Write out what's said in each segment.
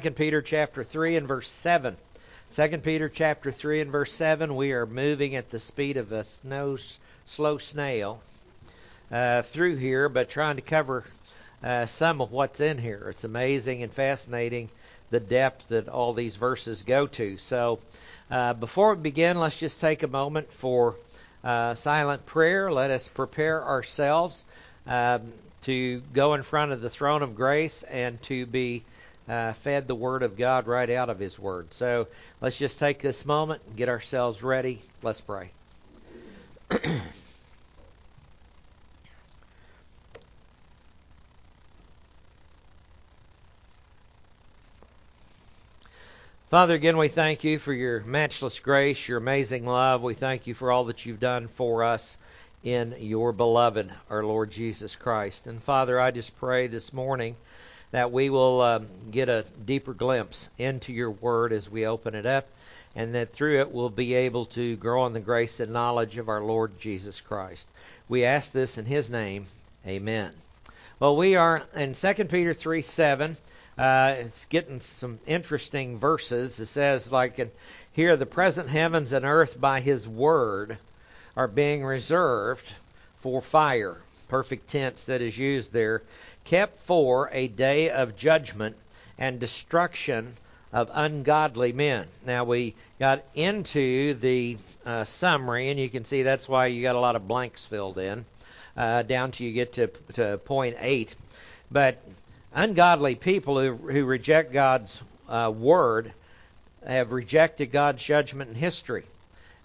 2 Peter chapter 3 and verse 7. 2 Peter chapter 3 and verse 7, we are moving at the speed of a snow, slow snail uh, through here, but trying to cover uh, some of what's in here. It's amazing and fascinating the depth that all these verses go to. So, uh, before we begin, let's just take a moment for uh, silent prayer. Let us prepare ourselves um, to go in front of the throne of grace and to be uh, fed the Word of God right out of His Word. So let's just take this moment and get ourselves ready. Let's pray. Father, again, we thank you for your matchless grace, your amazing love. We thank you for all that you've done for us in your beloved, our Lord Jesus Christ. And Father, I just pray this morning that we will um, get a deeper glimpse into your word as we open it up, and that through it we'll be able to grow in the grace and knowledge of our Lord Jesus Christ. We ask this in his name. Amen. Well, we are in 2 Peter 3 7. Uh, it's getting some interesting verses. It says, like, here, the present heavens and earth by his word are being reserved for fire. Perfect tense that is used there kept for a day of judgment and destruction of ungodly men. Now, we got into the uh, summary, and you can see that's why you got a lot of blanks filled in uh, down till you get to, to point 8. But ungodly people who, who reject God's uh, word have rejected God's judgment in history.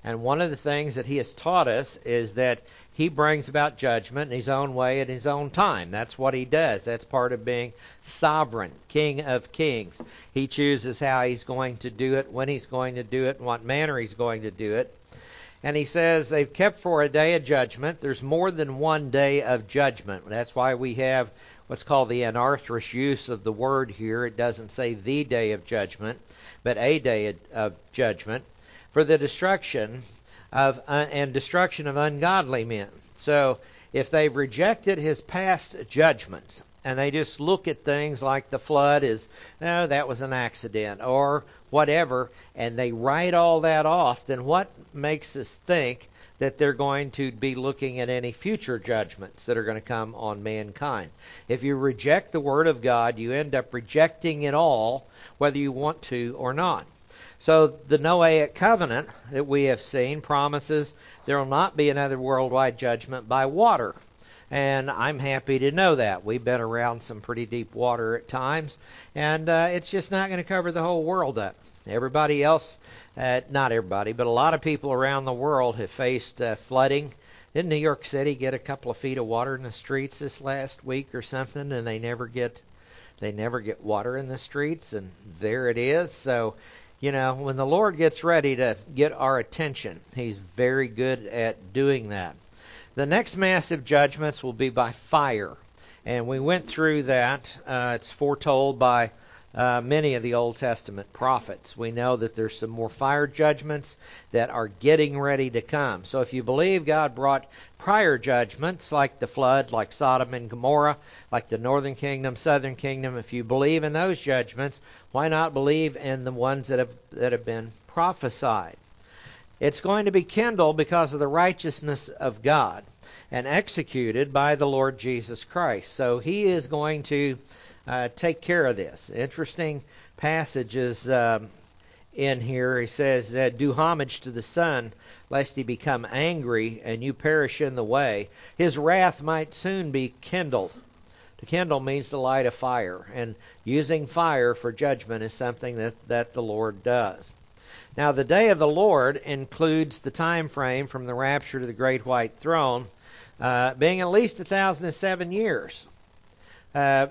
And one of the things that he has taught us is that he brings about judgment in his own way at his own time. That's what he does. That's part of being sovereign, king of kings. He chooses how he's going to do it, when he's going to do it, in what manner he's going to do it. And he says they've kept for a day of judgment. There's more than one day of judgment. That's why we have what's called the anarthrous use of the word here. It doesn't say the day of judgment, but a day of judgment for the destruction of and destruction of ungodly men. So if they've rejected his past judgments and they just look at things like the flood as no oh, that was an accident or whatever and they write all that off then what makes us think that they're going to be looking at any future judgments that are going to come on mankind if you reject the word of god you end up rejecting it all whether you want to or not so the Noahic covenant that we have seen promises there will not be another worldwide judgment by water. And I'm happy to know that. We've been around some pretty deep water at times, and uh, it's just not going to cover the whole world up. Everybody else, uh, not everybody, but a lot of people around the world have faced uh, flooding. Didn't New York City get a couple of feet of water in the streets this last week or something, and they never get they never get water in the streets, and there it is. So you know, when the Lord gets ready to get our attention, He's very good at doing that. The next massive judgments will be by fire. And we went through that. Uh, it's foretold by uh, many of the Old Testament prophets. We know that there's some more fire judgments that are getting ready to come. So if you believe God brought prior judgments like the flood, like Sodom and Gomorrah, like the northern kingdom, southern kingdom, if you believe in those judgments, why not believe in the ones that have that have been prophesied? It's going to be kindled because of the righteousness of God and executed by the Lord Jesus Christ. So he is going to uh, take care of this. Interesting passages um, in here. He says, uh, Do homage to the Son, lest he become angry and you perish in the way. His wrath might soon be kindled. To kindle means to light a fire, and using fire for judgment is something that, that the Lord does. Now, the day of the Lord includes the time frame from the rapture to the great white throne, uh, being at least a thousand and seven years. Uh,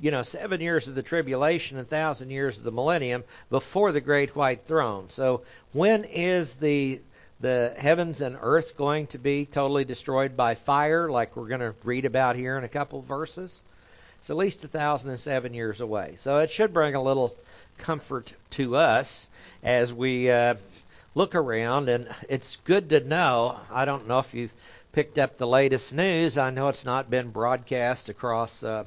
you know, seven years of the tribulation, a thousand years of the millennium before the great white throne. So when is the the heavens and earth going to be totally destroyed by fire, like we're going to read about here in a couple verses? It's at least a thousand and seven years away. So it should bring a little comfort to us as we uh, look around, and it's good to know. I don't know if you've picked up the latest news. I know it's not been broadcast across. Uh,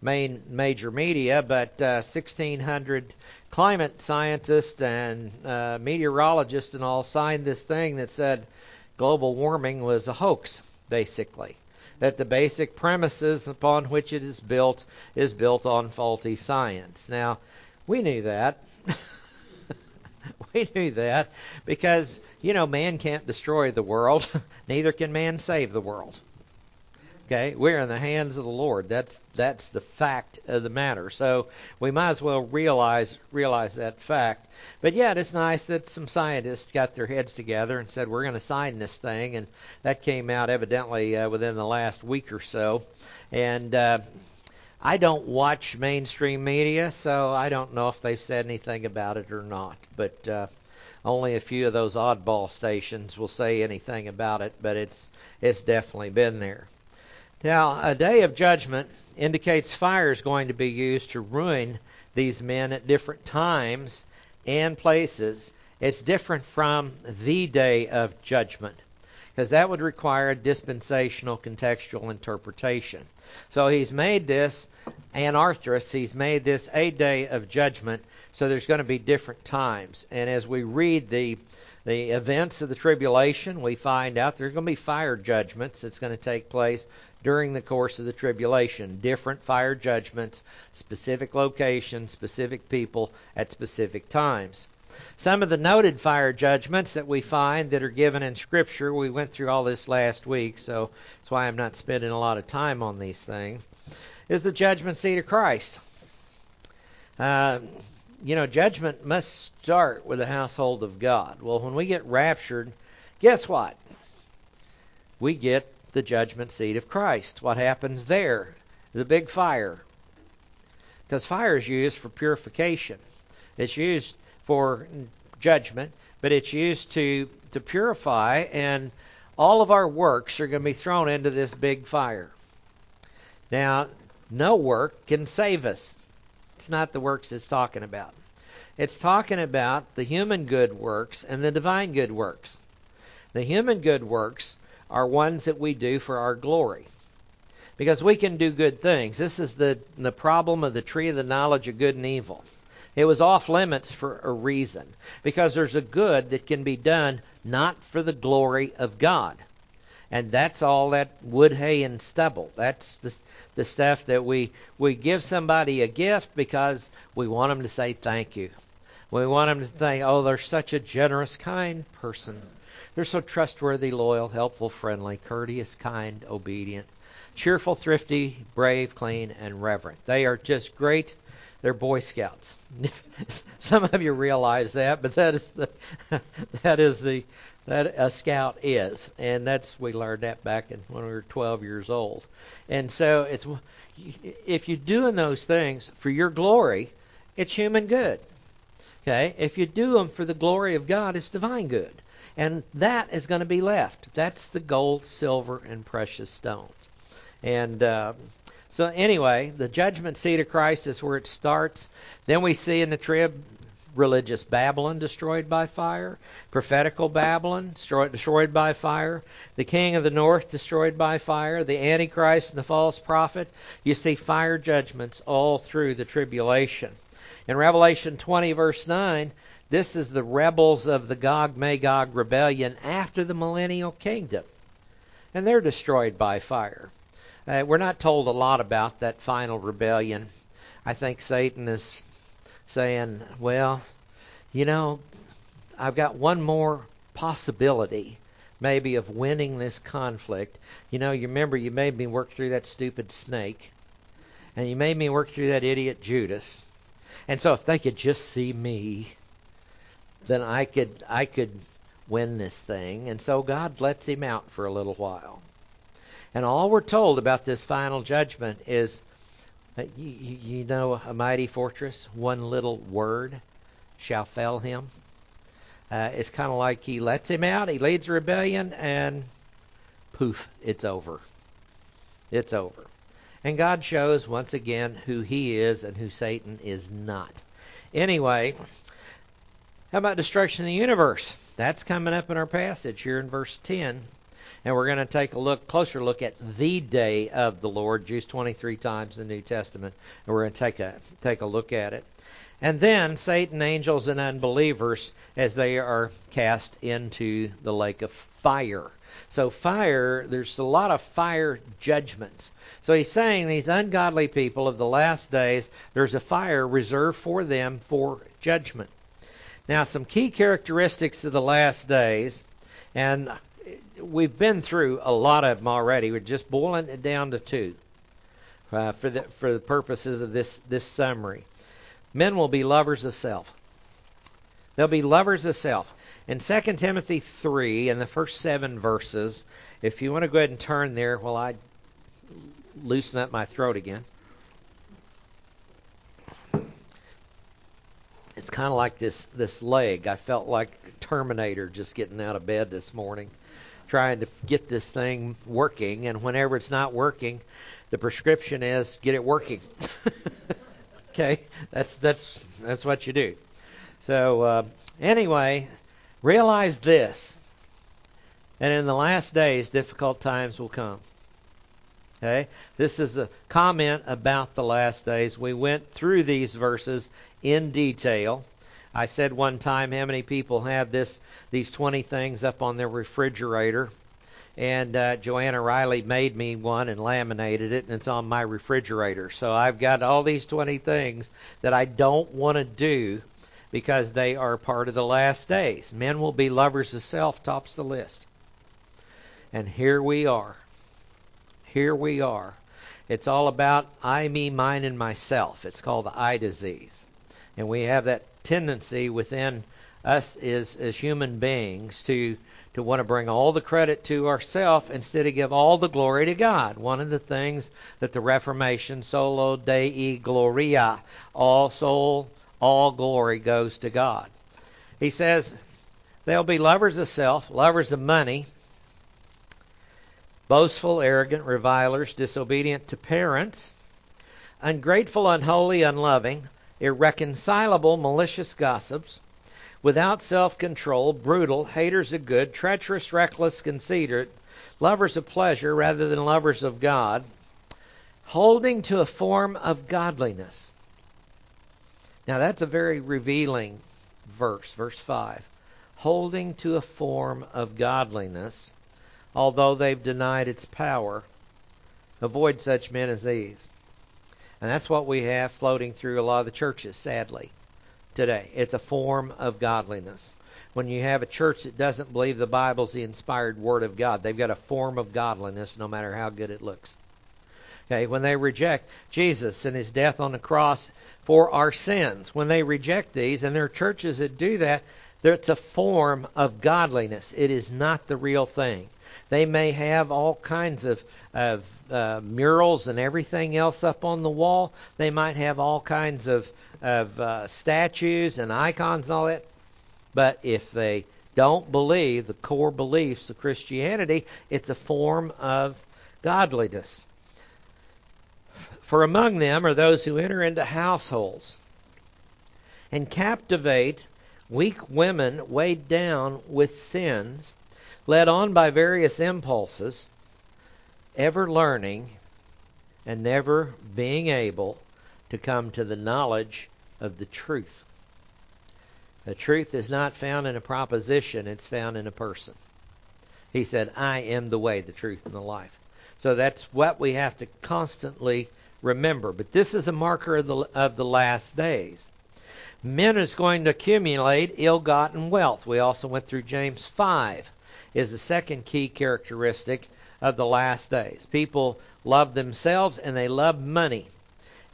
main major media, but uh, 1,600 climate scientists and uh, meteorologists and all signed this thing that said global warming was a hoax, basically. That the basic premises upon which it is built is built on faulty science. Now, we knew that. we knew that because, you know, man can't destroy the world, neither can man save the world. Okay, we're in the hands of the Lord. That's that's the fact of the matter. So we might as well realize realize that fact. But yeah, it's nice that some scientists got their heads together and said we're going to sign this thing, and that came out evidently uh, within the last week or so. And uh, I don't watch mainstream media, so I don't know if they've said anything about it or not. But uh, only a few of those oddball stations will say anything about it. But it's it's definitely been there. Now, a day of judgment indicates fire is going to be used to ruin these men at different times and places. It's different from the day of judgment because that would require a dispensational contextual interpretation. So he's made this anarthrous, he's made this a day of judgment, so there's going to be different times. And as we read the the events of the tribulation, we find out there's going to be fire judgments that's going to take place during the course of the tribulation. Different fire judgments, specific locations, specific people at specific times. Some of the noted fire judgments that we find that are given in Scripture, we went through all this last week, so that's why I'm not spending a lot of time on these things, is the judgment seat of Christ. Uh, you know, judgment must start with the household of God. Well, when we get raptured, guess what? We get the judgment seat of Christ. What happens there? The big fire. Because fire is used for purification. It's used for judgment, but it's used to, to purify, and all of our works are going to be thrown into this big fire. Now, no work can save us. It's not the works it's talking about. It's talking about the human good works and the divine good works. The human good works are ones that we do for our glory. Because we can do good things. This is the, the problem of the tree of the knowledge of good and evil. It was off limits for a reason. Because there's a good that can be done not for the glory of God. And that's all that wood, hay, and stubble. That's the, the stuff that we, we give somebody a gift because we want them to say thank you. We want them to think, oh, they're such a generous, kind person. They're so trustworthy, loyal, helpful, friendly, courteous, kind, obedient, cheerful, thrifty, brave, clean, and reverent. They are just great. They're Boy Scouts. Some of you realize that, but that is the that is the that a scout is, and that's we learned that back in, when we were 12 years old. And so it's if you're doing those things for your glory, it's human good. Okay, if you do them for the glory of God, it's divine good. And that is going to be left. That's the gold, silver, and precious stones. And uh, so, anyway, the judgment seat of Christ is where it starts. Then we see in the trib religious Babylon destroyed by fire, prophetical Babylon destroyed, destroyed by fire, the king of the north destroyed by fire, the Antichrist and the false prophet. You see fire judgments all through the tribulation. In Revelation 20, verse 9, this is the rebels of the Gog Magog rebellion after the millennial kingdom. And they're destroyed by fire. Uh, we're not told a lot about that final rebellion. I think Satan is saying, well, you know, I've got one more possibility maybe of winning this conflict. You know, you remember you made me work through that stupid snake, and you made me work through that idiot Judas. And so if they could just see me, then I could I could win this thing. And so God lets him out for a little while. And all we're told about this final judgment is that you, you know a mighty fortress, one little word shall fell him. Uh, it's kind of like he lets him out, he leads rebellion, and poof, it's over. It's over. And God shows once again who he is and who Satan is not. Anyway, how about destruction of the universe? That's coming up in our passage here in verse 10. And we're going to take a look closer look at the day of the Lord, used 23 times in the New Testament, and we're going to take a take a look at it. And then Satan, angels, and unbelievers as they are cast into the lake of fire. So fire, there's a lot of fire judgments. So he's saying these ungodly people of the last days, there's a fire reserved for them for judgment. Now, some key characteristics of the last days, and we've been through a lot of them already. We're just boiling it down to two uh, for the for the purposes of this this summary. Men will be lovers of self. They'll be lovers of self. In 2 Timothy 3, in the first seven verses, if you want to go ahead and turn there while I loosen up my throat again. It's kind of like this this leg. I felt like Terminator just getting out of bed this morning, trying to get this thing working. And whenever it's not working, the prescription is get it working. okay, that's that's that's what you do. So uh, anyway, realize this, and in the last days, difficult times will come. Okay, this is a comment about the last days. We went through these verses in detail. I said one time how many people have this these 20 things up on their refrigerator and uh, Joanna Riley made me one and laminated it, and it's on my refrigerator. So I've got all these 20 things that I don't want to do because they are part of the last days. Men will be lovers of self, tops the list. And here we are. Here we are. It's all about I, me, mine, and myself. It's called the I disease. And we have that tendency within us as, as human beings to to want to bring all the credit to ourselves instead of give all the glory to God. One of the things that the Reformation, soli Deo gloria, all soul, all glory goes to God. He says they'll be lovers of self, lovers of money, boastful, arrogant, revilers, disobedient to parents, ungrateful, unholy, unloving, irreconcilable, malicious gossips without self control, brutal, haters of good, treacherous, reckless, conceited, lovers of pleasure rather than lovers of God, holding to a form of godliness. Now that's a very revealing verse, verse 5. Holding to a form of godliness, although they've denied its power. Avoid such men as these. And that's what we have floating through a lot of the churches, sadly today. It's a form of godliness. When you have a church that doesn't believe the Bible's the inspired Word of God, they've got a form of godliness no matter how good it looks. Okay, when they reject Jesus and his death on the cross for our sins, when they reject these, and there are churches that do that, it's a form of godliness. It is not the real thing. They may have all kinds of, of uh, murals and everything else up on the wall. They might have all kinds of of uh, statues and icons and all that. But if they don't believe the core beliefs of Christianity, it's a form of godliness. For among them are those who enter into households and captivate weak women weighed down with sins, led on by various impulses, ever learning and never being able to come to the knowledge of the truth. The truth is not found in a proposition, it's found in a person. He said, I am the way, the truth, and the life. So that's what we have to constantly remember. But this is a marker of the, of the last days. Men is going to accumulate ill-gotten wealth. We also went through James 5 is the second key characteristic of the last days. People love themselves and they love money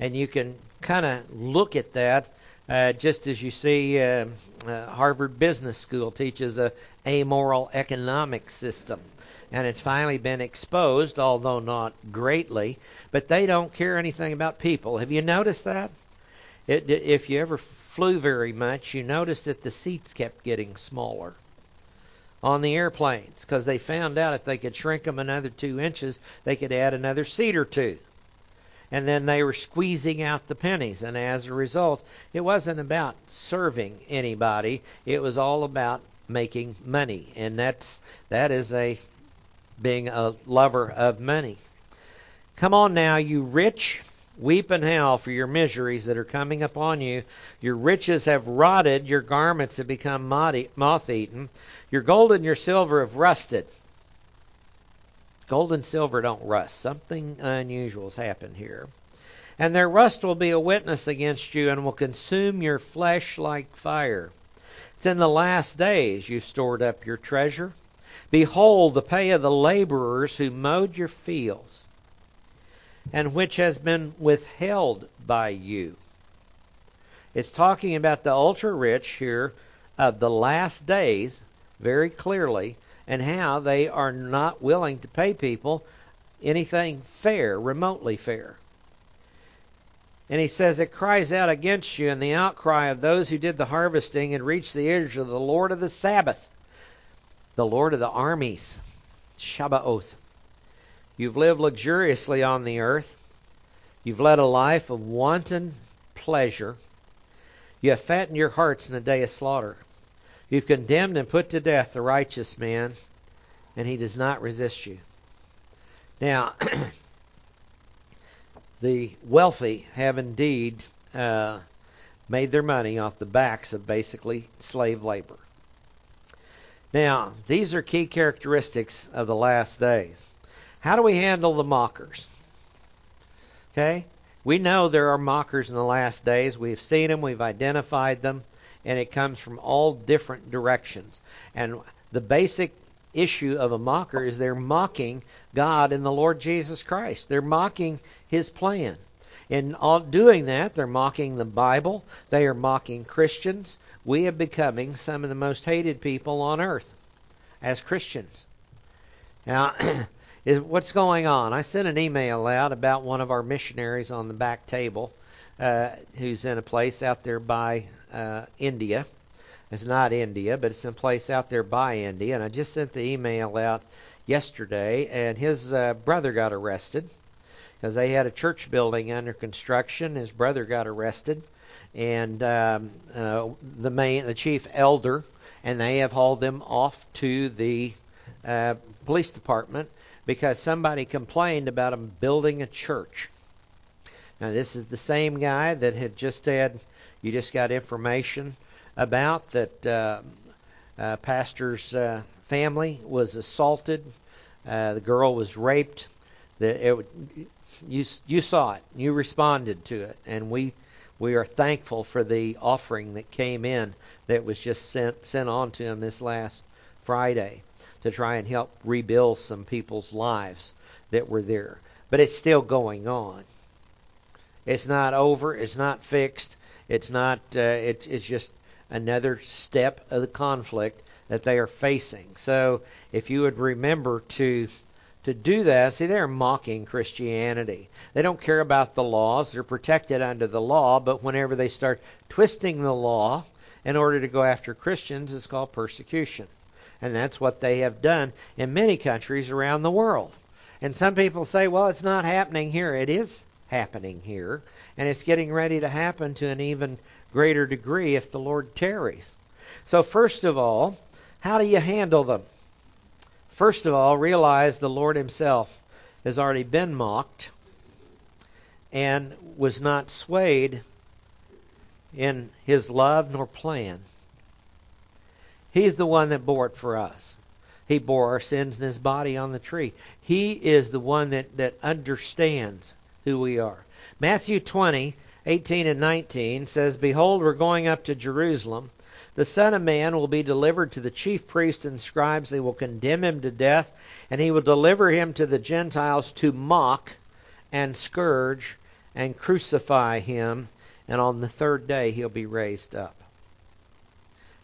and you can kind of look at that uh, just as you see uh, uh, Harvard Business School teaches a amoral economic system. And it's finally been exposed, although not greatly, but they don't care anything about people. Have you noticed that? It, if you ever flew very much, you noticed that the seats kept getting smaller on the airplanes because they found out if they could shrink them another two inches, they could add another seat or two and then they were squeezing out the pennies. And as a result, it wasn't about serving anybody, it was all about making money. And that's that is a being a lover of money. Come on now, you rich, weep and howl for your miseries that are coming upon you. Your riches have rotted, your garments have become moth eaten, your gold and your silver have rusted. Gold and silver don't rust. Something unusual has happened here. And their rust will be a witness against you and will consume your flesh like fire. It's in the last days you stored up your treasure. Behold, the pay of the laborers who mowed your fields, and which has been withheld by you. It's talking about the ultra rich here of the last days very clearly and how they are not willing to pay people anything fair, remotely fair. And he says, It cries out against you in the outcry of those who did the harvesting and reached the ears of the Lord of the Sabbath, the Lord of the armies, Shabbaoth. You've lived luxuriously on the earth. You've led a life of wanton pleasure. You have fattened your hearts in the day of slaughter. You've condemned and put to death the righteous man, and he does not resist you. Now, the wealthy have indeed uh, made their money off the backs of basically slave labor. Now, these are key characteristics of the last days. How do we handle the mockers? Okay? We know there are mockers in the last days. We've seen them, we've identified them, and it comes from all different directions. And the basic issue of a mocker is they're mocking God and the Lord Jesus Christ. They're mocking his plan. In doing that, they're mocking the Bible. They are mocking Christians. We are becoming some of the most hated people on earth as Christians. Now, what's going on? I sent an email out about one of our missionaries on the back table uh, who's in a place out there by uh, India. It's not India, but it's in a place out there by India. And I just sent the email out yesterday, and his uh, brother got arrested because they had a church building under construction. His brother got arrested, and um, uh, the main, the chief elder, and they have hauled them off to the uh, police department because somebody complained about him building a church. Now, this is the same guy that had just said, you just got information about that uh, uh, pastor's uh, family was assaulted. Uh, the girl was raped. The, it, you you saw it. You responded to it, and we we are thankful for the offering that came in that was just sent sent on to him this last Friday to try and help rebuild some people's lives that were there. But it's still going on. It's not over. It's not fixed. It's not. Uh, it's it's just another step of the conflict that they are facing. So if you would remember to to do that, see they're mocking Christianity. They don't care about the laws. They're protected under the law, but whenever they start twisting the law in order to go after Christians, it's called persecution. And that's what they have done in many countries around the world. And some people say, well, it's not happening here. It is happening here, and it's getting ready to happen to an even greater degree if the Lord tarries. So, first of all, how do you handle them? First of all, realize the Lord Himself has already been mocked and was not swayed in His love nor plan. He's the one that bore it for us. He bore our sins in His body on the tree. He is the one that, that understands who we are. Matthew 20 18 and 19 says, Behold, we're going up to Jerusalem. The Son of Man will be delivered to the chief priests and scribes. They will condemn him to death, and he will deliver him to the Gentiles to mock and scourge and crucify him, and on the third day he'll be raised up.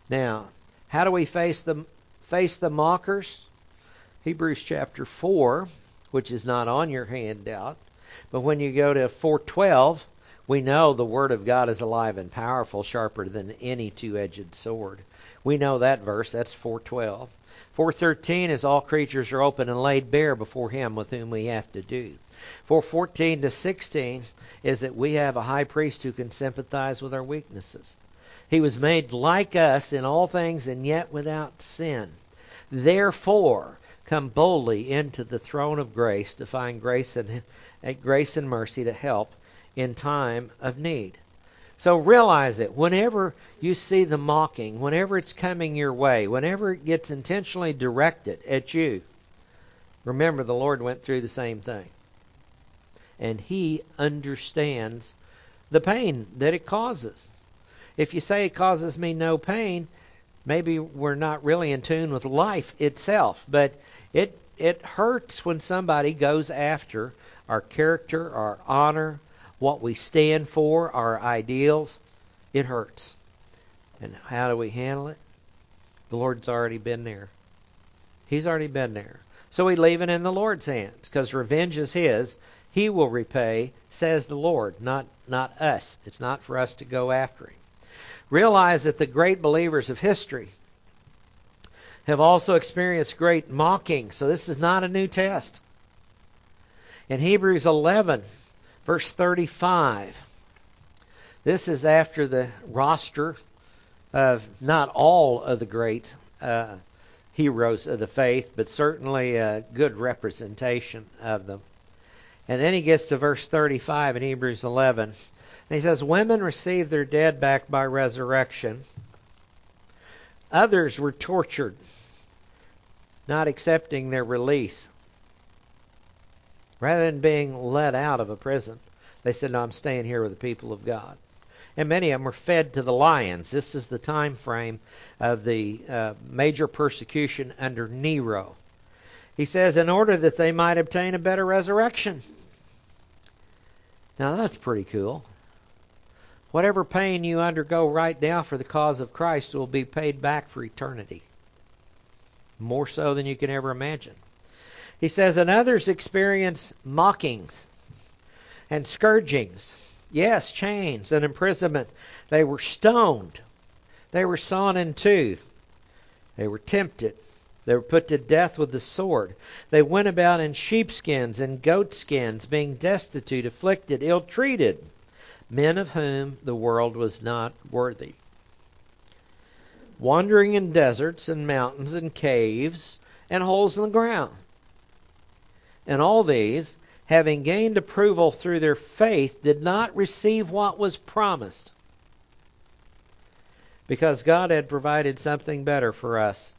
Now, how do we face the face the mockers? Hebrews chapter 4, which is not on your handout, but when you go to 412, we know the Word of God is alive and powerful, sharper than any two-edged sword. We know that verse. That's 412. 413 is all creatures are open and laid bare before Him with whom we have to do. 414 to 16 is that we have a high priest who can sympathize with our weaknesses. He was made like us in all things and yet without sin. Therefore, come boldly into the throne of grace to find grace and eh, grace and mercy to help in time of need. So realize it. Whenever you see the mocking, whenever it's coming your way, whenever it gets intentionally directed at you, remember the Lord went through the same thing. And He understands the pain that it causes. If you say it causes me no pain, maybe we're not really in tune with life itself. But it it hurts when somebody goes after our character, our honor, what we stand for, our ideals, it hurts. And how do we handle it? The Lord's already been there. He's already been there. So we leave it in the Lord's hands because revenge is His. He will repay, says the Lord, not, not us. It's not for us to go after Him. Realize that the great believers of history have also experienced great mocking. So this is not a new test. In Hebrews 11, Verse 35. This is after the roster of not all of the great uh, heroes of the faith, but certainly a good representation of them. And then he gets to verse 35 in Hebrews 11. And he says, Women received their dead back by resurrection. Others were tortured, not accepting their release. Rather than being let out of a prison, they said, No, I'm staying here with the people of God. And many of them were fed to the lions. This is the time frame of the uh, major persecution under Nero. He says, in order that they might obtain a better resurrection. Now that's pretty cool. Whatever pain you undergo right now for the cause of Christ will be paid back for eternity. More so than you can ever imagine. He says, and others experience mockings and scourgings. Yes, chains and imprisonment. They were stoned. They were sawn in two. They were tempted. They were put to death with the sword. They went about in sheepskins and goatskins, being destitute, afflicted, ill treated, men of whom the world was not worthy. Wandering in deserts and mountains and caves and holes in the ground. And all these, having gained approval through their faith, did not receive what was promised. Because God had provided something better for us.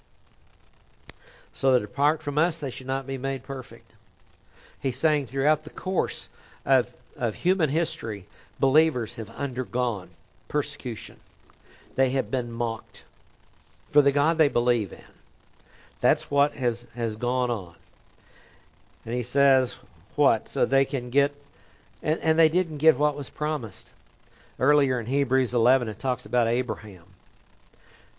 So that apart from us, they should not be made perfect. He's saying throughout the course of, of human history, believers have undergone persecution. They have been mocked for the God they believe in. That's what has, has gone on. And he says, what? So they can get, and, and they didn't get what was promised. Earlier in Hebrews 11, it talks about Abraham.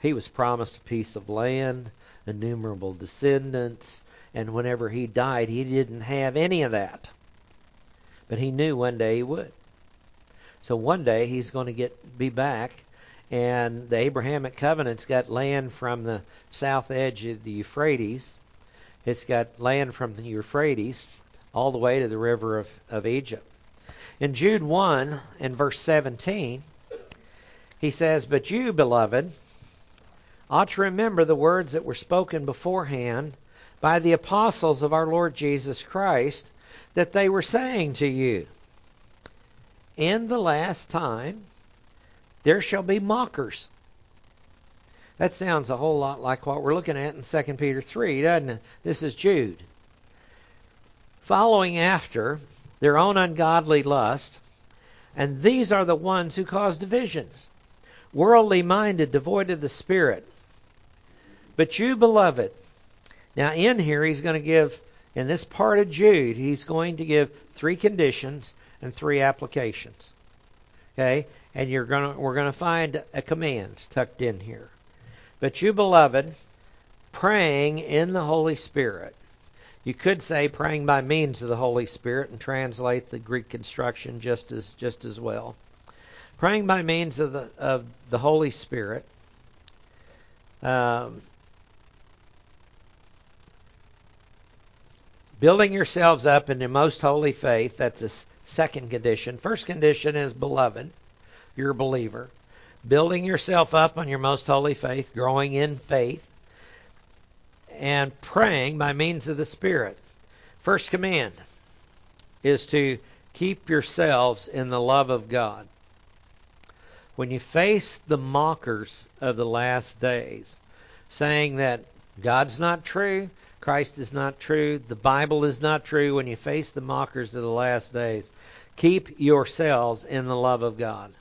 He was promised a piece of land, innumerable descendants, and whenever he died, he didn't have any of that. But he knew one day he would. So one day he's going to get be back, and the Abrahamic covenant's got land from the south edge of the Euphrates it's got land from the Euphrates all the way to the river of, of Egypt. In Jude 1 and verse 17, he says, But you, beloved, ought to remember the words that were spoken beforehand by the apostles of our Lord Jesus Christ, that they were saying to you, In the last time there shall be mockers that sounds a whole lot like what we're looking at in 2 Peter 3, doesn't it? This is Jude. Following after their own ungodly lust, and these are the ones who cause divisions, worldly minded, devoid of the Spirit. But you, beloved, now in here he's going to give, in this part of Jude, he's going to give three conditions and three applications. Okay? And you're to, we're to find a command tucked in here. But you, beloved, praying in the Holy Spirit. You could say praying by means of the Holy Spirit and translate the Greek construction just as just as well. Praying by means of the of the Holy Spirit. Um, building yourselves up in the most holy faith. That's second condition. First condition is beloved. You're a believer building yourself up on your most holy faith, growing in faith. and praying by means of the Spirit. First command is to keep yourselves in the love of God. When you face the mockers of the last days, saying that God's not true, Christ is not true, the Bible is not true, when you face the mockers of the last days, keep yourselves in the love of God.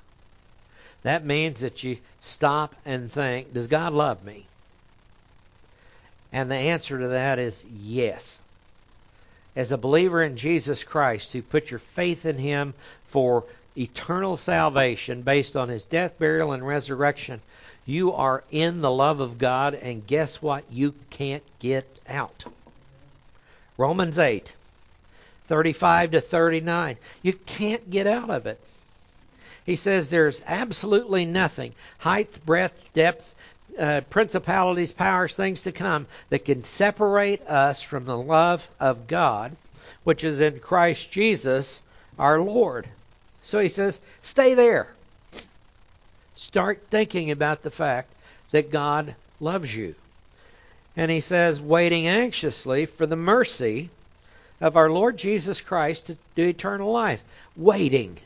That means that you stop and think, does God love me? And the answer to that is yes. As a believer in Jesus Christ who put your faith in Him for eternal salvation based on His death, burial, and resurrection, you are in the love of God, and guess what? You can't get out. Romans 8, 35 to 39. You can't get out of it. He says there's absolutely nothing height, breadth, depth, uh, principalities, powers, things to come that can separate us from the love of God, which is in Christ Jesus our Lord. So he says, stay there. Start thinking about the fact that God loves you. And he says, waiting anxiously for the mercy of our Lord Jesus Christ to do eternal life. Waiting.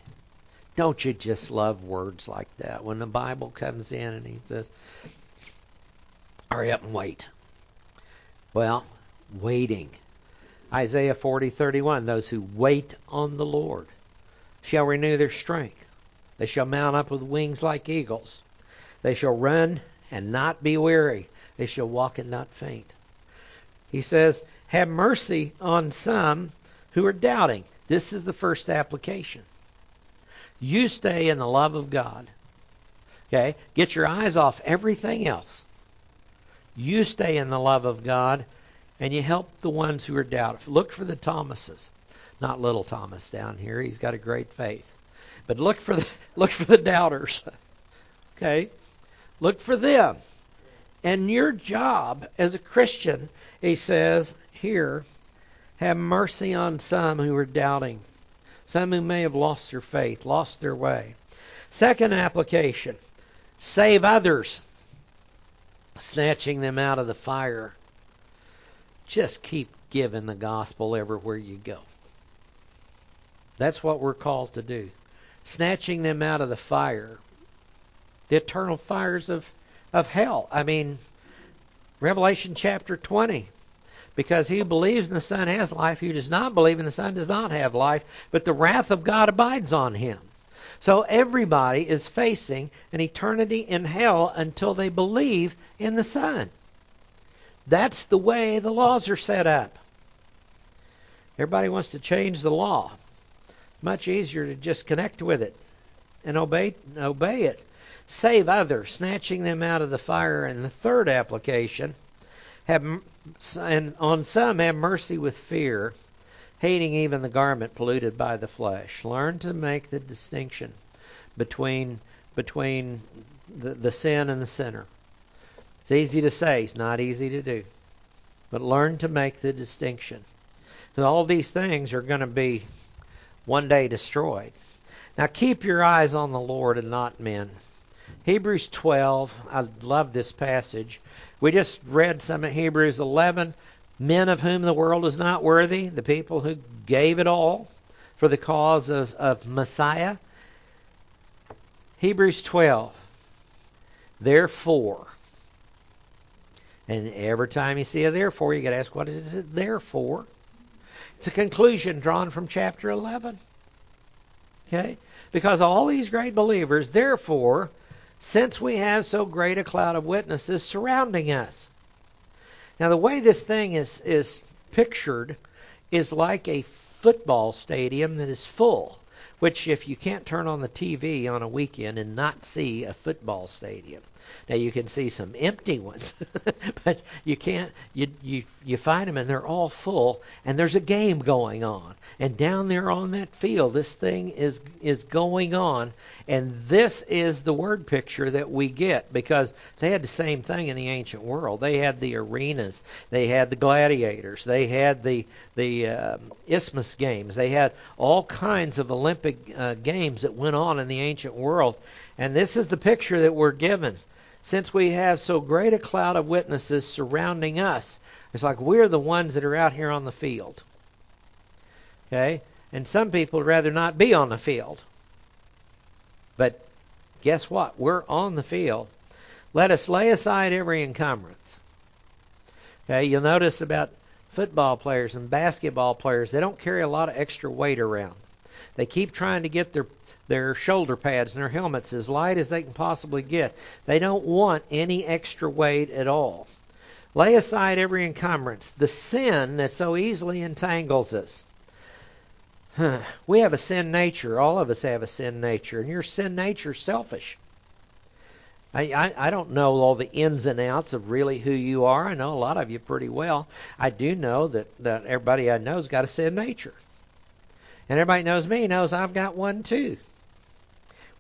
Don't you just love words like that when the Bible comes in and he says, Hurry up and wait. Well, waiting. Isaiah 40:31 Those who wait on the Lord shall renew their strength. They shall mount up with wings like eagles. They shall run and not be weary. They shall walk and not faint. He says, Have mercy on some who are doubting. This is the first application. You stay in the love of God. Okay? Get your eyes off everything else. You stay in the love of God and you help the ones who are doubtful. Look for the Thomases. Not little Thomas down here. He's got a great faith. But look for the look for the doubters. okay? Look for them. And your job as a Christian, he says here, have mercy on some who are doubting. Some who may have lost their faith, lost their way. Second application, save others snatching them out of the fire. Just keep giving the gospel everywhere you go. That's what we're called to do. Snatching them out of the fire. The eternal fires of, of hell. I mean, Revelation chapter 20. Because he who believes in the Son has life, he who does not believe in the Son does not have life, but the wrath of God abides on him. So everybody is facing an eternity in hell until they believe in the Son. That's the way the laws are set up. Everybody wants to change the law. Much easier to just connect with it and obey obey it. Save others, snatching them out of the fire. And the third application, have and on some have mercy with fear hating even the garment polluted by the flesh. Learn to make the distinction between between the, the sin and the sinner. It's easy to say, it's not easy to do. But learn to make the distinction. All these things are going to be one day destroyed. Now keep your eyes on the Lord and not men. Hebrews 12, I love this passage. We just read some of Hebrews 11 men of whom the world is not worthy, the people who gave it all for the cause of, of Messiah. Hebrews 12. Therefore. And every time you see a therefore, you got to ask, what is it there for? It's a conclusion drawn from chapter 11. Okay? Because all these great believers, therefore, since we have so great a cloud of witnesses surrounding us, now, the way this thing is, is pictured is like a football stadium that is full, which, if you can't turn on the TV on a weekend and not see a football stadium, now you can see some empty ones, but you can't. You you you find them and they're all full, and there's a game going on. And down there on that field, this thing is is going on, and this is the word picture that we get because they had the same thing in the ancient world. They had the arenas, they had the gladiators, they had the the uh, isthmus games, they had all kinds of Olympic uh, games that went on in the ancient world. And this is the picture that we're given since we have so great a cloud of witnesses surrounding us. It's like we're the ones that are out here on the field. Okay? And some people would rather not be on the field. But guess what? We're on the field. Let us lay aside every encumbrance. Okay, you'll notice about football players and basketball players, they don't carry a lot of extra weight around. They keep trying to get their their shoulder pads and their helmets as light as they can possibly get. They don't want any extra weight at all. Lay aside every encumbrance, the sin that so easily entangles us. Huh. We have a sin nature. All of us have a sin nature, and your sin nature is selfish. I, I, I don't know all the ins and outs of really who you are. I know a lot of you pretty well. I do know that, that everybody I know's got a sin nature. And everybody knows me knows I've got one too.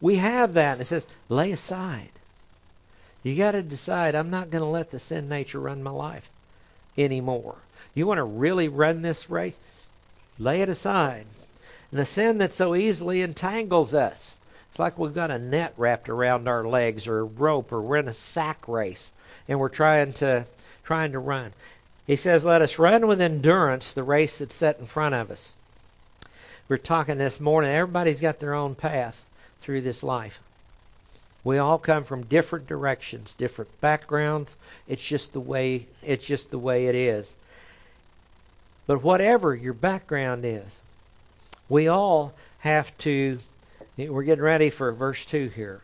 We have that. And it says, lay aside. You got to decide, I'm not going to let the sin nature run my life anymore. You want to really run this race? Lay it aside. And the sin that so easily entangles us. It's like we've got a net wrapped around our legs or a rope or we're in a sack race and we're trying to trying to run. He says, Let us run with endurance the race that's set in front of us. We we're talking this morning, everybody's got their own path through this life. We all come from different directions, different backgrounds. It's just the way it's just the way it is. But whatever your background is, we all have to we're getting ready for verse 2 here.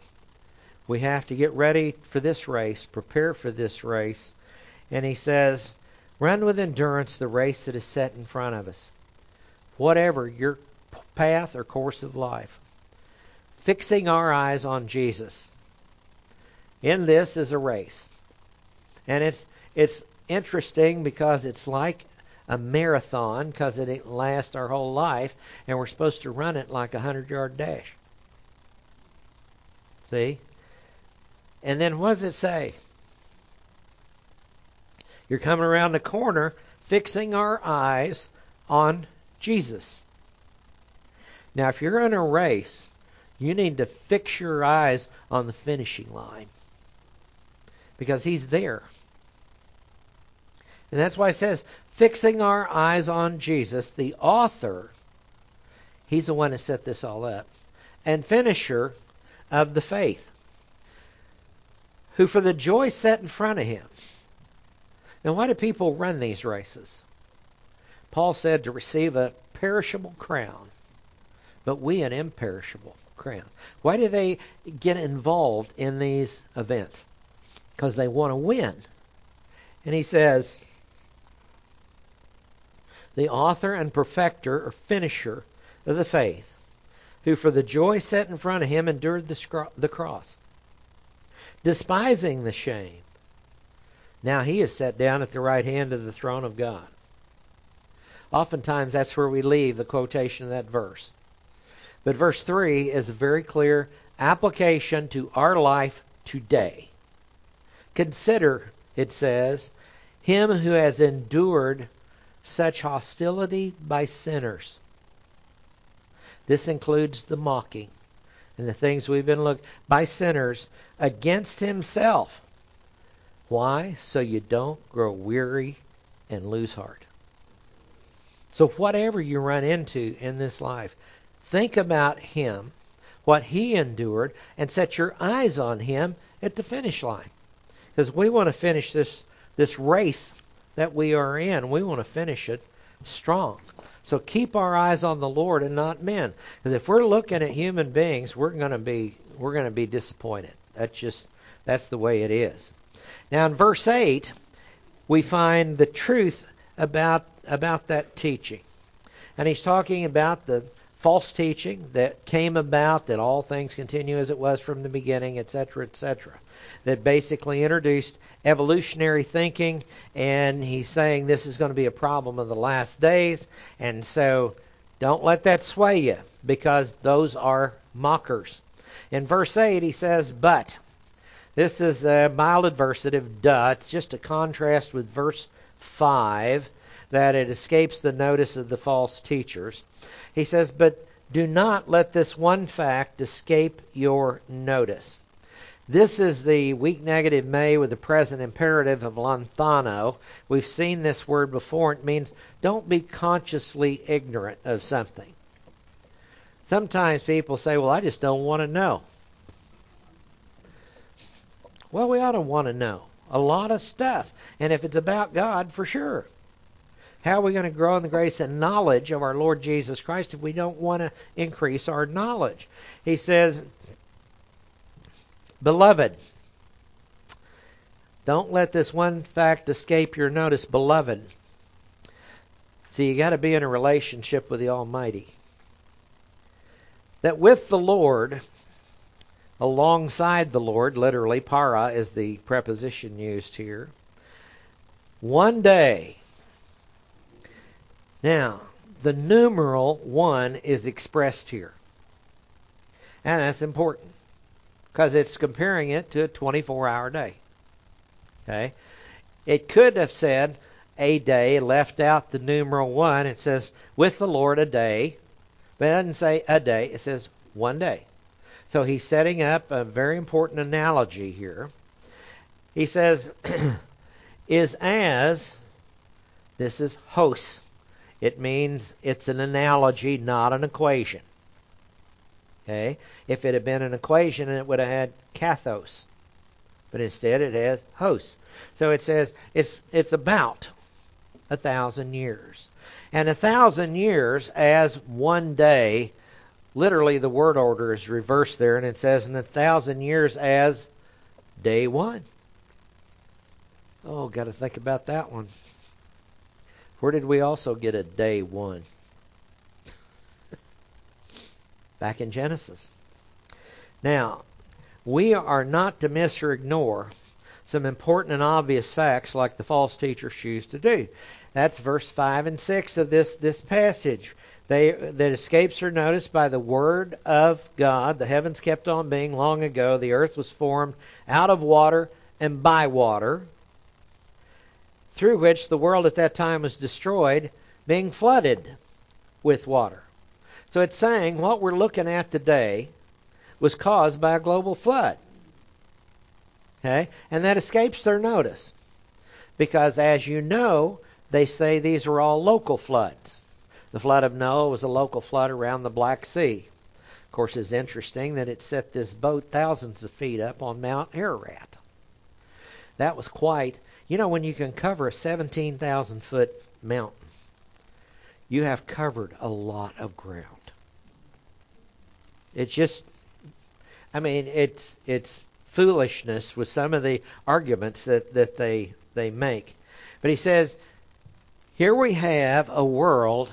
We have to get ready for this race, prepare for this race. And he says, Run with endurance the race that is set in front of us. Whatever your path or course of life fixing our eyes on Jesus. In this is a race. And it's it's interesting because it's like a marathon because it lasts our whole life and we're supposed to run it like a 100-yard dash. See? And then what does it say? You're coming around the corner fixing our eyes on Jesus. Now, if you're in a race you need to fix your eyes on the finishing line because He's there. And that's why it says, fixing our eyes on Jesus, the author, He's the one that set this all up, and finisher of the faith, who for the joy set in front of Him. Now, why do people run these races? Paul said to receive a perishable crown, but we an imperishable crown. Why do they get involved in these events? Because they want to win. And he says, the author and perfecter or finisher of the faith, who for the joy set in front of him endured the, scro- the cross, despising the shame. Now he is set down at the right hand of the throne of God. Oftentimes that's where we leave the quotation of that verse. But verse 3 is a very clear application to our life today. Consider, it says, him who has endured such hostility by sinners. This includes the mocking and the things we've been looking by sinners against himself. Why? So you don't grow weary and lose heart. So whatever you run into in this life, Think about him, what he endured, and set your eyes on him at the finish line. Because we want to finish this, this race that we are in. We want to finish it strong. So keep our eyes on the Lord and not men. Because if we're looking at human beings, we're going to be we're going to be disappointed. That's just that's the way it is. Now in verse 8, we find the truth about about that teaching. And he's talking about the false teaching that came about that all things continue as it was from the beginning, etc., etc. That basically introduced evolutionary thinking, and he's saying this is going to be a problem of the last days, and so don't let that sway you because those are mockers. In verse 8, he says, But. This is a mild adversative, de. It's just a contrast with verse 5 that it escapes the notice of the false teachers. He says, But do not let this one fact escape your notice. This is the weak negative may with the present imperative of lanthano. We've seen this word before. It means don't be consciously ignorant of something. Sometimes people say, well, I just don't want to know. Well, we ought to want to know a lot of stuff. And if it's about God, for sure. How are we going to grow in the grace and knowledge of our Lord Jesus Christ if we don't want to increase our knowledge? He says, Beloved, don't let this one fact escape your notice, beloved. See, you got to be in a relationship with the Almighty. That with the Lord, alongside the Lord, literally, para is the preposition used here, one day. Now, the numeral one is expressed here. And that's important because it's comparing it to a 24 hour day. Okay? It could have said a day, left out the numeral one. It says with the Lord a day, but it doesn't say a day, it says one day. So he's setting up a very important analogy here. He says, is as, this is hos. It means it's an analogy, not an equation. Okay? If it had been an equation, it would have had kathos. But instead it has hos. So it says it's it's about a thousand years. And a thousand years as one day literally the word order is reversed there, and it says in a thousand years as day one. Oh, got to think about that one. Where did we also get a day one? Back in Genesis. Now, we are not to miss or ignore some important and obvious facts like the false teachers choose to do. That's verse 5 and 6 of this, this passage. They, that escapes are noticed by the word of God. The heavens kept on being long ago. The earth was formed out of water and by water, through which the world at that time was destroyed, being flooded with water. So it's saying what we're looking at today was caused by a global flood. Okay? And that escapes their notice. Because as you know, they say these are all local floods. The flood of Noah was a local flood around the Black Sea. Of course, it's interesting that it set this boat thousands of feet up on Mount Ararat. That was quite, you know, when you can cover a 17,000 foot mountain, you have covered a lot of ground. It's just, I mean, it's it's foolishness with some of the arguments that, that they they make. But he says, here we have a world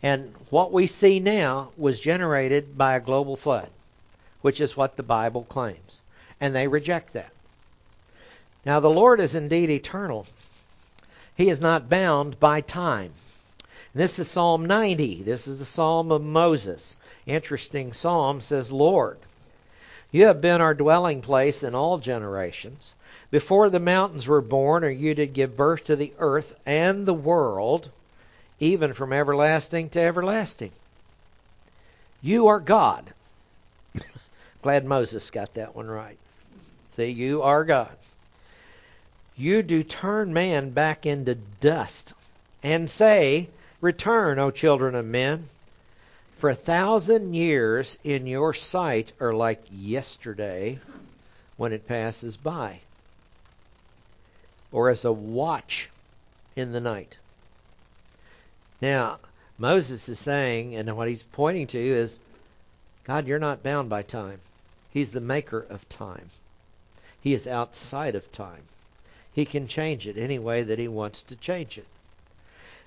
and what we see now was generated by a global flood, which is what the Bible claims. And they reject that. Now, the Lord is indeed eternal, He is not bound by time. This is Psalm 90. This is the Psalm of Moses. Interesting psalm says, Lord, you have been our dwelling place in all generations. Before the mountains were born, or you did give birth to the earth and the world, even from everlasting to everlasting. You are God. Glad Moses got that one right. See, you are God. You do turn man back into dust and say, Return, O children of men. For a thousand years in your sight are like yesterday when it passes by, or as a watch in the night. Now, Moses is saying, and what he's pointing to is, God, you're not bound by time. He's the maker of time. He is outside of time. He can change it any way that he wants to change it.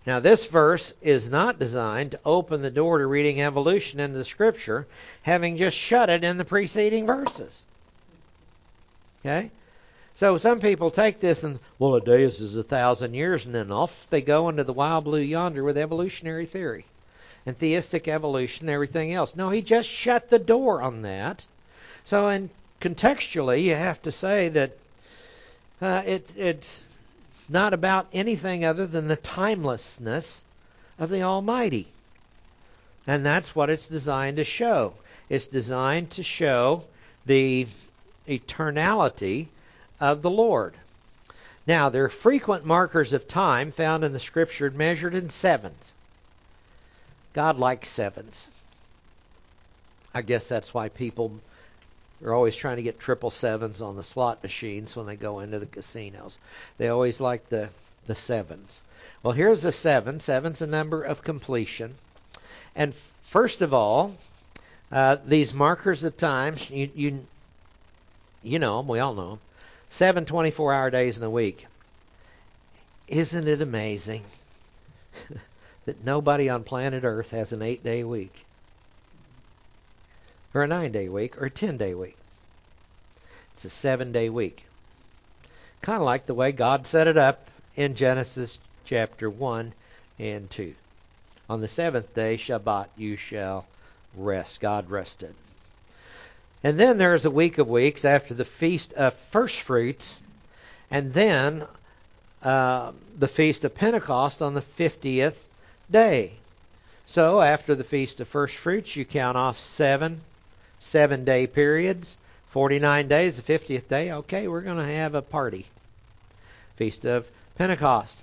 Now, this verse is not designed to open the door to reading evolution into the Scripture, having just shut it in the preceding verses. Okay? So some people take this and, well, a day is a thousand years, and then off they go into the wild blue yonder with evolutionary theory and theistic evolution and everything else. No, he just shut the door on that. So, in contextually, you have to say that uh, it, it's not about anything other than the timelessness of the Almighty. And that's what it's designed to show. It's designed to show the eternality of the Lord. Now, there are frequent markers of time found in the Scripture measured in sevens. God likes sevens. I guess that's why people are always trying to get triple sevens on the slot machines when they go into the casinos. They always like the, the sevens. Well, here's the seven. Seven's a number of completion. And first of all, uh, these markers of time, you, you, you know them, we all know them. Seven 24 hour days in a week. Isn't it amazing that nobody on planet Earth has an eight day week? Or a nine day week, or a ten day week. It's a seven day week. Kind of like the way God set it up in Genesis chapter 1 and 2. On the seventh day, Shabbat, you shall rest. God rested. And then there's a week of weeks after the feast of first fruits, and then uh, the feast of Pentecost on the 50th day. So after the feast of first fruits, you count off seven seven day periods, 49 days, the 50th day. Okay, we're going to have a party. Feast of Pentecost.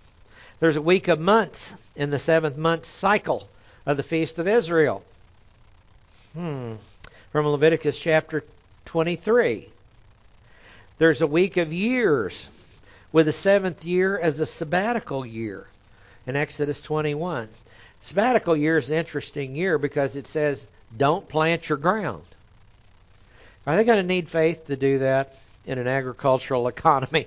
There's a week of months in the seventh month cycle of the Feast of Israel. Hmm. From Leviticus chapter 23. There's a week of years with the seventh year as the sabbatical year in Exodus 21. Sabbatical year is an interesting year because it says, don't plant your ground. Are they going to need faith to do that in an agricultural economy?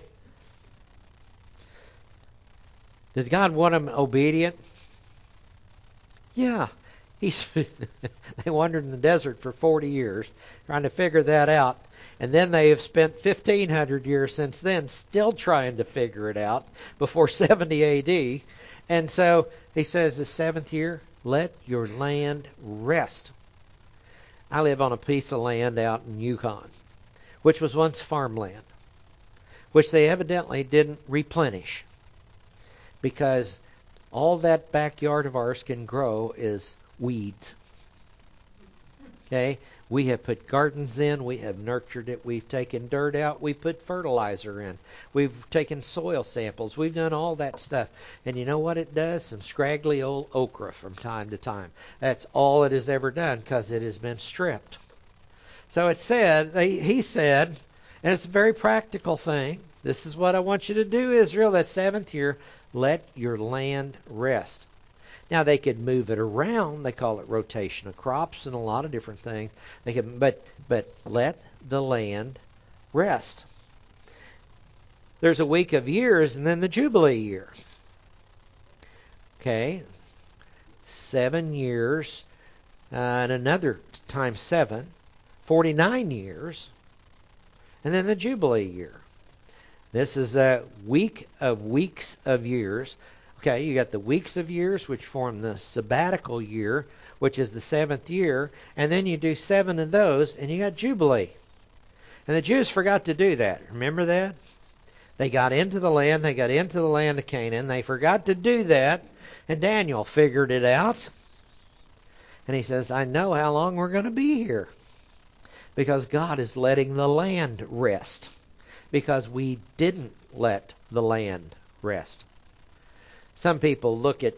Does God want them obedient? Yeah. He's they wandered in the desert for 40 years trying to figure that out. And then they have spent 1500 years since then still trying to figure it out before 70 AD. And so he says the seventh year, let your land rest. I live on a piece of land out in Yukon, which was once farmland, which they evidently didn't replenish because all that backyard of ours can grow is weeds. Okay? We have put gardens in, we have nurtured it, we've taken dirt out, we put fertilizer in, we've taken soil samples, we've done all that stuff. And you know what it does? Some scraggly old okra from time to time. That's all it has ever done because it has been stripped. So it said, he said, and it's a very practical thing. This is what I want you to do, Israel, that seventh year. Let your land rest. Now they could move it around. They call it rotation of crops and a lot of different things. They could, but but let the land rest. There's a week of years and then the jubilee year. Okay, seven years uh, and another time seven, 49 years, and then the jubilee year. This is a week of weeks of years. Okay, you got the weeks of years, which form the sabbatical year, which is the seventh year, and then you do seven of those, and you got Jubilee. And the Jews forgot to do that. Remember that? They got into the land, they got into the land of Canaan, they forgot to do that, and Daniel figured it out. And he says, I know how long we're going to be here. Because God is letting the land rest because we didn't let the land rest. Some people look at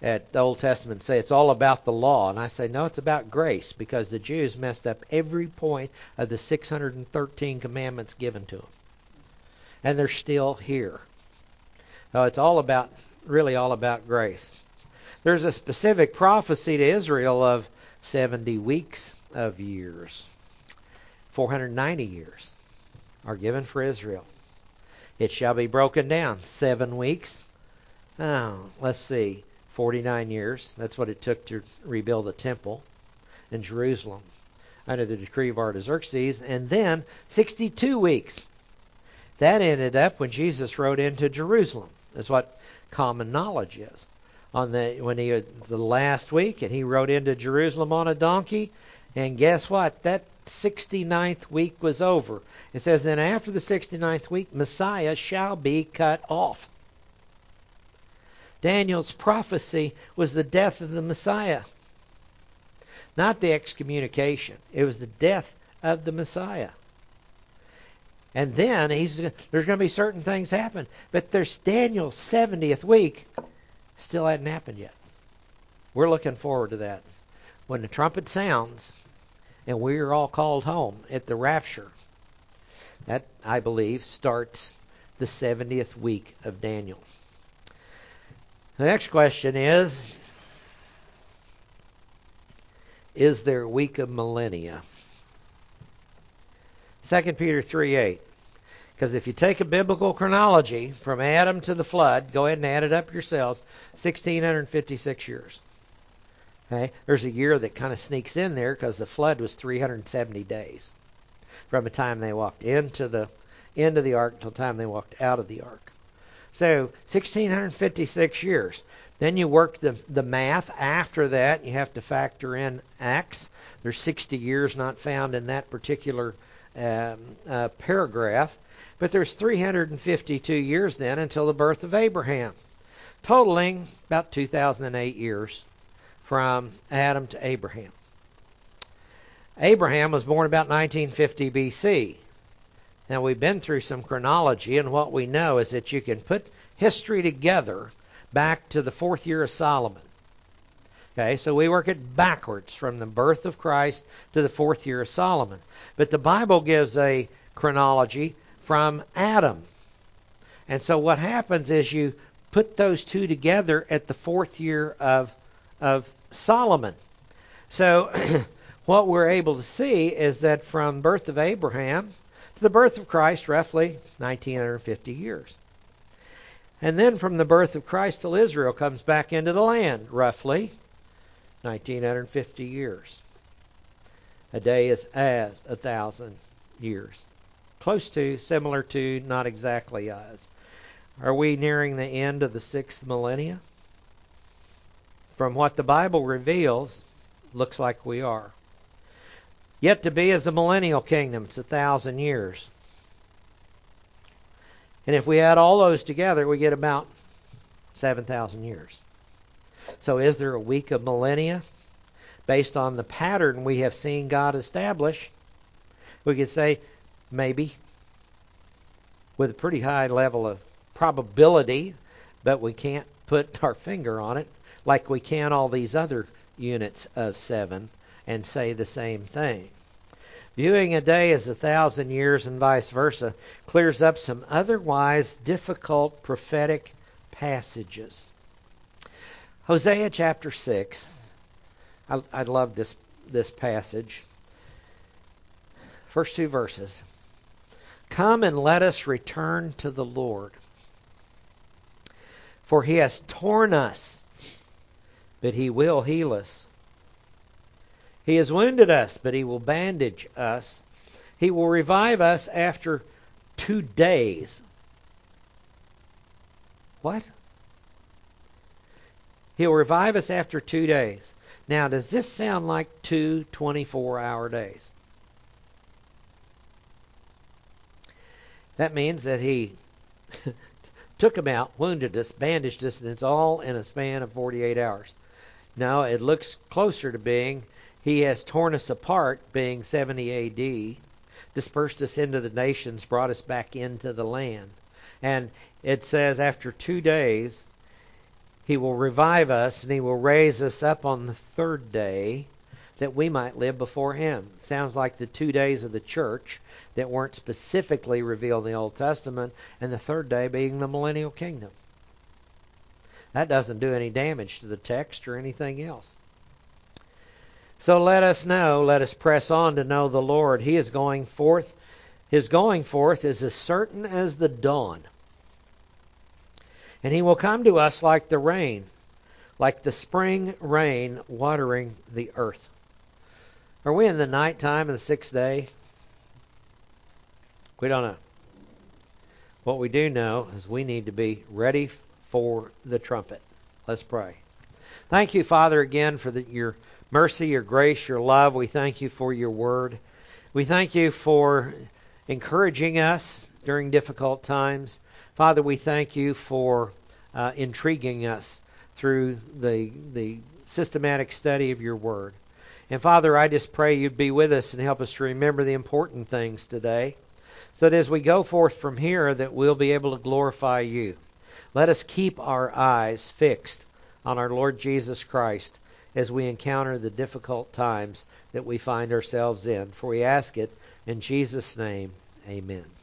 at the Old Testament and say it's all about the law, and I say no, it's about grace because the Jews messed up every point of the 613 commandments given to them, and they're still here. So it's all about really all about grace. There's a specific prophecy to Israel of 70 weeks of years, 490 years are given for Israel. It shall be broken down seven weeks. Oh, let's see, 49 years. That's what it took to rebuild the temple in Jerusalem under the decree of Artaxerxes. And then 62 weeks. That ended up when Jesus rode into Jerusalem. That's what common knowledge is. On the when he the last week and he rode into Jerusalem on a donkey, and guess what? That 69th week was over. It says, Then after the 69th week, Messiah shall be cut off. Daniel's prophecy was the death of the Messiah, not the excommunication. It was the death of the Messiah. And then he's there's going to be certain things happen. But there's Daniel's 70th week still hadn't happened yet. We're looking forward to that. When the trumpet sounds and we are all called home at the rapture, that I believe starts the 70th week of Daniel. The next question is Is there a week of millennia? 2 Peter 3 8. Because if you take a biblical chronology from Adam to the flood, go ahead and add it up yourselves, 1656 years. Okay? There's a year that kind of sneaks in there because the flood was 370 days from the time they walked into the into the ark until the time they walked out of the ark. So 1656 years. Then you work the the math after that. You have to factor in Acts. There's 60 years not found in that particular um, uh, paragraph. But there's 352 years then until the birth of Abraham, totaling about 2008 years from Adam to Abraham. Abraham was born about 1950 BC. Now we've been through some chronology, and what we know is that you can put history together back to the fourth year of Solomon. Okay, so we work it backwards from the birth of Christ to the fourth year of Solomon. But the Bible gives a chronology from Adam. And so what happens is you put those two together at the fourth year of of Solomon. So what we're able to see is that from birth of Abraham to the birth of Christ, roughly 1950 years. And then from the birth of Christ till Israel comes back into the land, roughly 1950 years. A day is as a thousand years close to, similar to, not exactly as. Are we nearing the end of the sixth millennia? From what the Bible reveals, looks like we are. Yet to be is a millennial kingdom. It's a thousand years. And if we add all those together, we get about 7,000 years. So is there a week of millennia? Based on the pattern we have seen God establish, we could say Maybe. With a pretty high level of probability, but we can't put our finger on it like we can all these other units of seven and say the same thing. Viewing a day as a thousand years and vice versa clears up some otherwise difficult prophetic passages. Hosea chapter 6. I, I love this, this passage. First two verses. Come and let us return to the Lord. For he has torn us, but he will heal us. He has wounded us, but he will bandage us. He will revive us after two days. What? He'll revive us after two days. Now, does this sound like two 24 hour days? That means that he took him out, wounded us, bandaged us, and it's all in a span of 48 hours. No, it looks closer to being he has torn us apart, being 70 AD, dispersed us into the nations, brought us back into the land. And it says, after two days, he will revive us and he will raise us up on the third day that we might live before him. Sounds like the two days of the church that weren't specifically revealed in the Old Testament, and the third day being the millennial kingdom. That doesn't do any damage to the text or anything else. So let us know, let us press on to know the Lord. He is going forth. His going forth is as certain as the dawn. And he will come to us like the rain, like the spring rain watering the earth. Are we in the night time of the sixth day? We don't know. What we do know is we need to be ready for the trumpet. Let's pray. Thank you, Father, again for the, your mercy, your grace, your love. We thank you for your word. We thank you for encouraging us during difficult times. Father, we thank you for uh, intriguing us through the, the systematic study of your word. And Father, I just pray you'd be with us and help us to remember the important things today so that as we go forth from here that we'll be able to glorify you. Let us keep our eyes fixed on our Lord Jesus Christ as we encounter the difficult times that we find ourselves in. For we ask it in Jesus' name. Amen.